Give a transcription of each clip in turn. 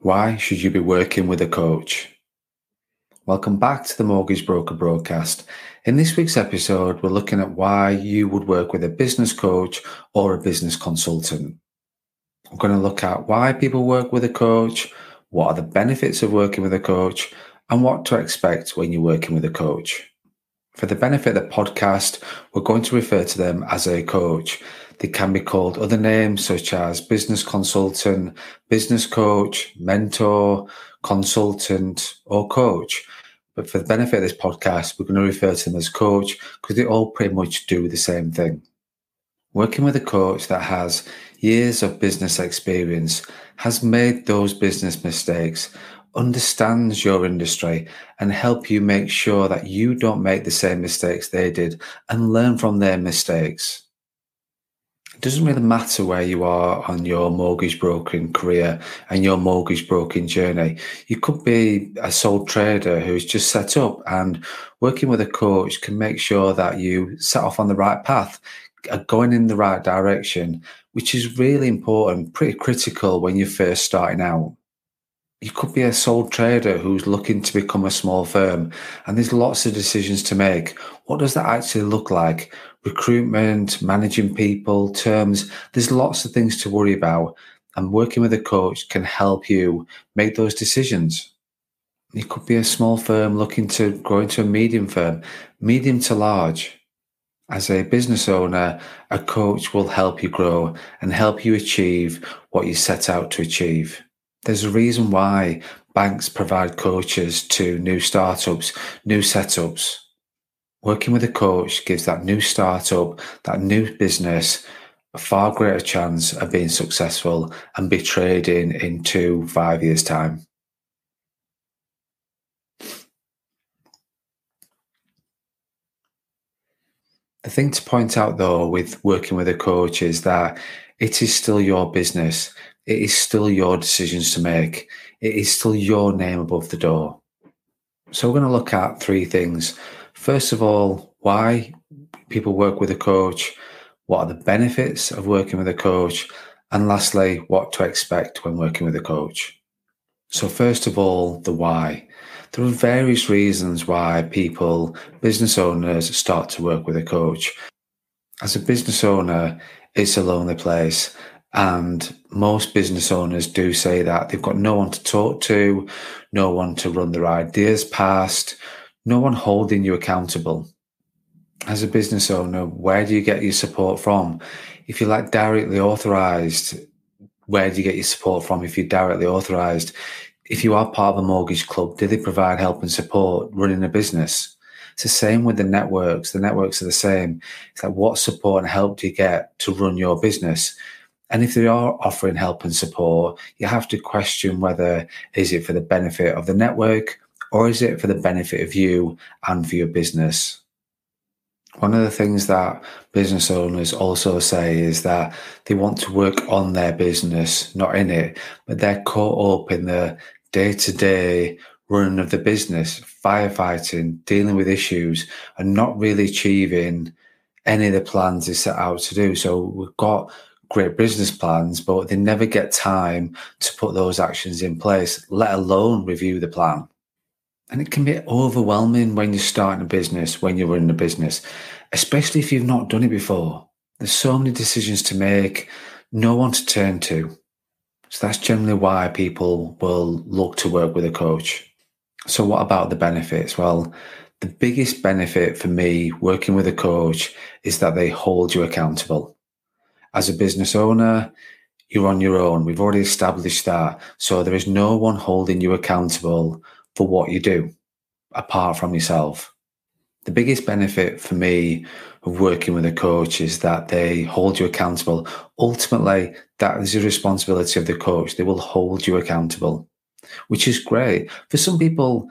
Why should you be working with a coach? Welcome back to the Mortgage Broker broadcast. In this week's episode, we're looking at why you would work with a business coach or a business consultant. We're going to look at why people work with a coach, what are the benefits of working with a coach, and what to expect when you're working with a coach. For the benefit of the podcast, we're going to refer to them as a coach. They can be called other names such as business consultant, business coach, mentor, consultant, or coach. But for the benefit of this podcast, we're going to refer to them as coach because they all pretty much do the same thing. Working with a coach that has years of business experience, has made those business mistakes, understands your industry, and help you make sure that you don't make the same mistakes they did and learn from their mistakes. It doesn't really matter where you are on your mortgage brokering career and your mortgage broking journey. You could be a sole trader who's just set up and working with a coach can make sure that you set off on the right path, are going in the right direction, which is really important, pretty critical when you're first starting out you could be a sole trader who's looking to become a small firm and there's lots of decisions to make. What does that actually look like? Recruitment, managing people, terms, there's lots of things to worry about. And working with a coach can help you make those decisions. You could be a small firm looking to grow into a medium firm, medium to large. As a business owner, a coach will help you grow and help you achieve what you set out to achieve. There's a reason why banks provide coaches to new startups, new setups. Working with a coach gives that new startup, that new business, a far greater chance of being successful and be trading in two, five years' time. The thing to point out though with working with a coach is that it is still your business. It is still your decisions to make. It is still your name above the door. So we're going to look at three things. First of all, why people work with a coach, what are the benefits of working with a coach, and lastly, what to expect when working with a coach. So, first of all, the why. There are various reasons why people, business owners, start to work with a coach. As a business owner, it's a lonely place. And most business owners do say that they've got no one to talk to, no one to run their ideas past, no one holding you accountable. As a business owner, where do you get your support from? If you're like directly authorized, where do you get your support from if you're directly authorized? If you are part of a mortgage club, do they provide help and support running a business? It's the same with the networks. The networks are the same. It's like what support and help do you get to run your business? And if they are offering help and support, you have to question whether is it for the benefit of the network or is it for the benefit of you and for your business? One of the things that business owners also say is that they want to work on their business, not in it, but they're caught up in the day to day running of the business, firefighting, dealing with issues, and not really achieving any of the plans they set out to do. So we've got great business plans, but they never get time to put those actions in place, let alone review the plan. And it can be overwhelming when you're starting a business, when you're running a business, especially if you've not done it before. There's so many decisions to make, no one to turn to. So that's generally why people will look to work with a coach. So, what about the benefits? Well, the biggest benefit for me working with a coach is that they hold you accountable. As a business owner, you're on your own. We've already established that. So, there is no one holding you accountable for what you do apart from yourself. The biggest benefit for me of working with a coach is that they hold you accountable. Ultimately, that is the responsibility of the coach. They will hold you accountable which is great. For some people,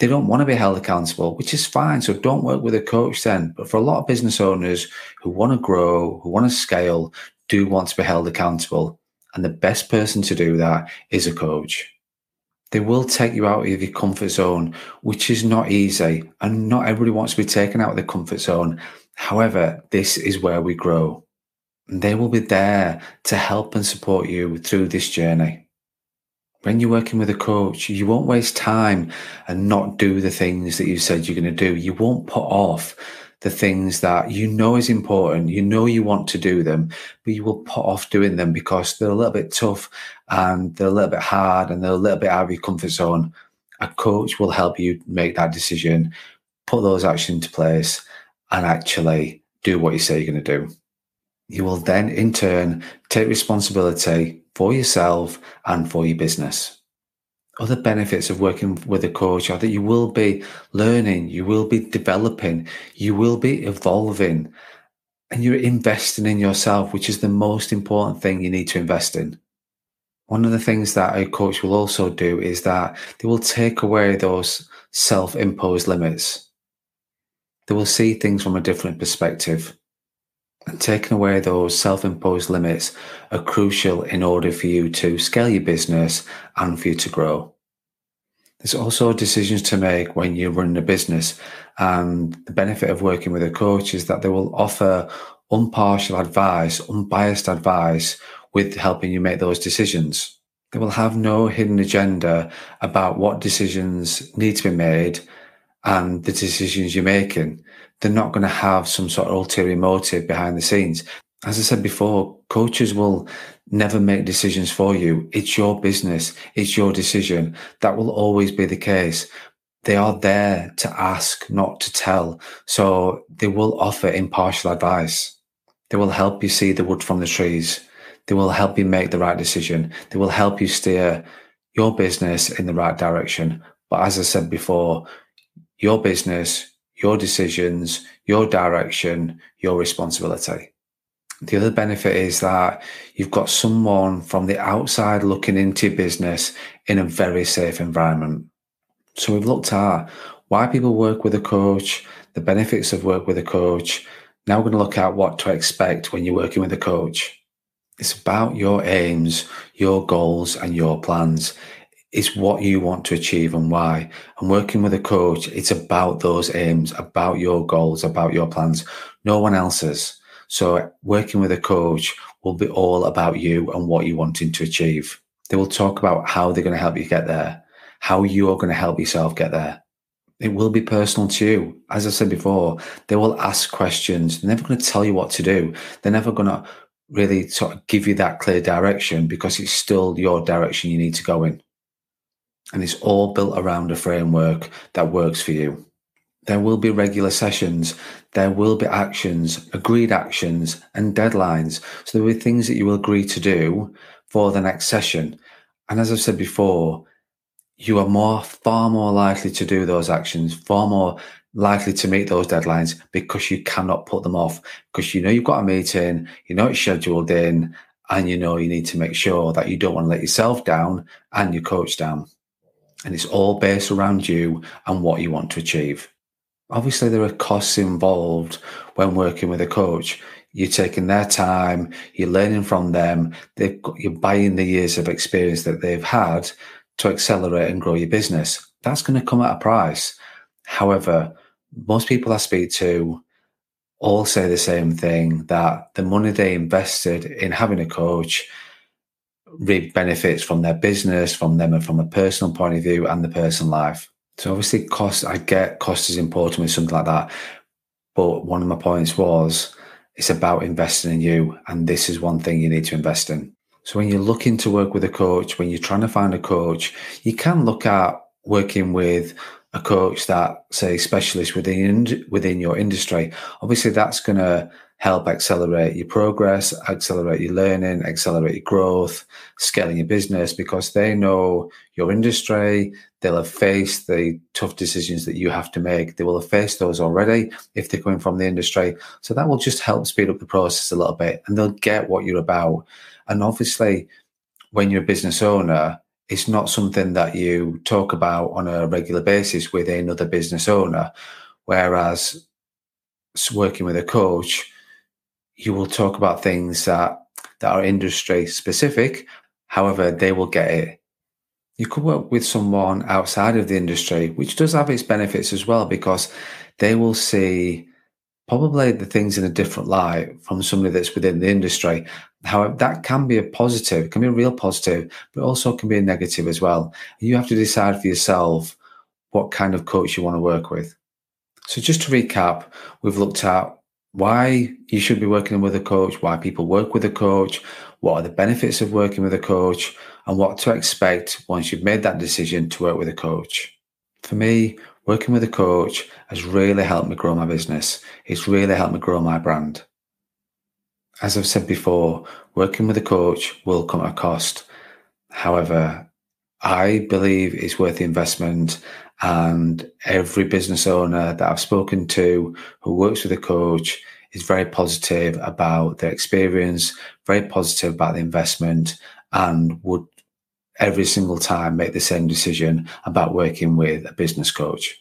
they don't want to be held accountable, which is fine. So don't work with a coach then. But for a lot of business owners who want to grow, who want to scale, do want to be held accountable. And the best person to do that is a coach. They will take you out of your comfort zone, which is not easy. And not everybody wants to be taken out of the comfort zone. However, this is where we grow. And they will be there to help and support you through this journey. When you're working with a coach, you won't waste time and not do the things that you said you're going to do. You won't put off the things that you know is important. You know you want to do them, but you will put off doing them because they're a little bit tough and they're a little bit hard and they're a little bit out of your comfort zone. A coach will help you make that decision, put those actions into place, and actually do what you say you're going to do. You will then, in turn, take responsibility for yourself and for your business. Other benefits of working with a coach are that you will be learning, you will be developing, you will be evolving, and you're investing in yourself, which is the most important thing you need to invest in. One of the things that a coach will also do is that they will take away those self imposed limits. They will see things from a different perspective. And taking away those self imposed limits are crucial in order for you to scale your business and for you to grow. There's also decisions to make when you're running a business. And the benefit of working with a coach is that they will offer impartial advice, unbiased advice with helping you make those decisions. They will have no hidden agenda about what decisions need to be made and the decisions you're making they're not going to have some sort of ulterior motive behind the scenes. As I said before, coaches will never make decisions for you. It's your business. It's your decision. That will always be the case. They are there to ask, not to tell. So they will offer impartial advice. They will help you see the wood from the trees. They will help you make the right decision. They will help you steer your business in the right direction. But as I said before, your business, your decisions, your direction, your responsibility. The other benefit is that you've got someone from the outside looking into your business in a very safe environment. So we've looked at why people work with a coach, the benefits of work with a coach. Now we're going to look at what to expect when you're working with a coach. It's about your aims, your goals, and your plans is what you want to achieve and why. And working with a coach, it's about those aims, about your goals, about your plans, no one else's. So working with a coach will be all about you and what you're wanting to achieve. They will talk about how they're going to help you get there, how you're going to help yourself get there. It will be personal to you. As I said before, they will ask questions. They're never going to tell you what to do. They're never going to really sort of give you that clear direction because it's still your direction you need to go in and it's all built around a framework that works for you. There will be regular sessions, there will be actions, agreed actions, and deadlines. So there will be things that you will agree to do for the next session. And as I've said before, you are more, far more likely to do those actions, far more likely to meet those deadlines because you cannot put them off because you know you've got a meeting, you know it's scheduled in, and you know you need to make sure that you don't want to let yourself down and your coach down and it's all based around you and what you want to achieve. Obviously, there are costs involved when working with a coach. You're taking their time, you're learning from them, They've you're buying the years of experience that they've had to accelerate and grow your business. That's going to come at a price. However, most people I speak to all say the same thing that the money they invested in having a coach reap benefits from their business, from them, and from a personal point of view and the personal life. So obviously, cost. I get cost is important with something like that, but one of my points was it's about investing in you, and this is one thing you need to invest in. So when you're looking to work with a coach, when you're trying to find a coach, you can look at working with a coach that say specialist within within your industry. Obviously, that's going to help accelerate your progress, accelerate your learning, accelerate your growth, scaling your business because they know your industry. They'll have faced the tough decisions that you have to make. They will have faced those already if they're coming from the industry. So that will just help speed up the process a little bit and they'll get what you're about. And obviously, when you're a business owner, it's not something that you talk about on a regular basis with another business owner. Whereas working with a coach, you will talk about things that that are industry specific. However, they will get it. You could work with someone outside of the industry, which does have its benefits as well, because they will see probably the things in a different light from somebody that's within the industry. However, that can be a positive, can be a real positive, but also can be a negative as well. You have to decide for yourself what kind of coach you want to work with. So, just to recap, we've looked at why you should be working with a coach, why people work with a coach, what are the benefits of working with a coach, and what to expect once you've made that decision to work with a coach. For me, working with a coach has really helped me grow my business. It's really helped me grow my brand. As I've said before, working with a coach will come at a cost. However, I believe it's worth the investment. And every business owner that I've spoken to who works with a coach is very positive about their experience, very positive about the investment, and would every single time make the same decision about working with a business coach.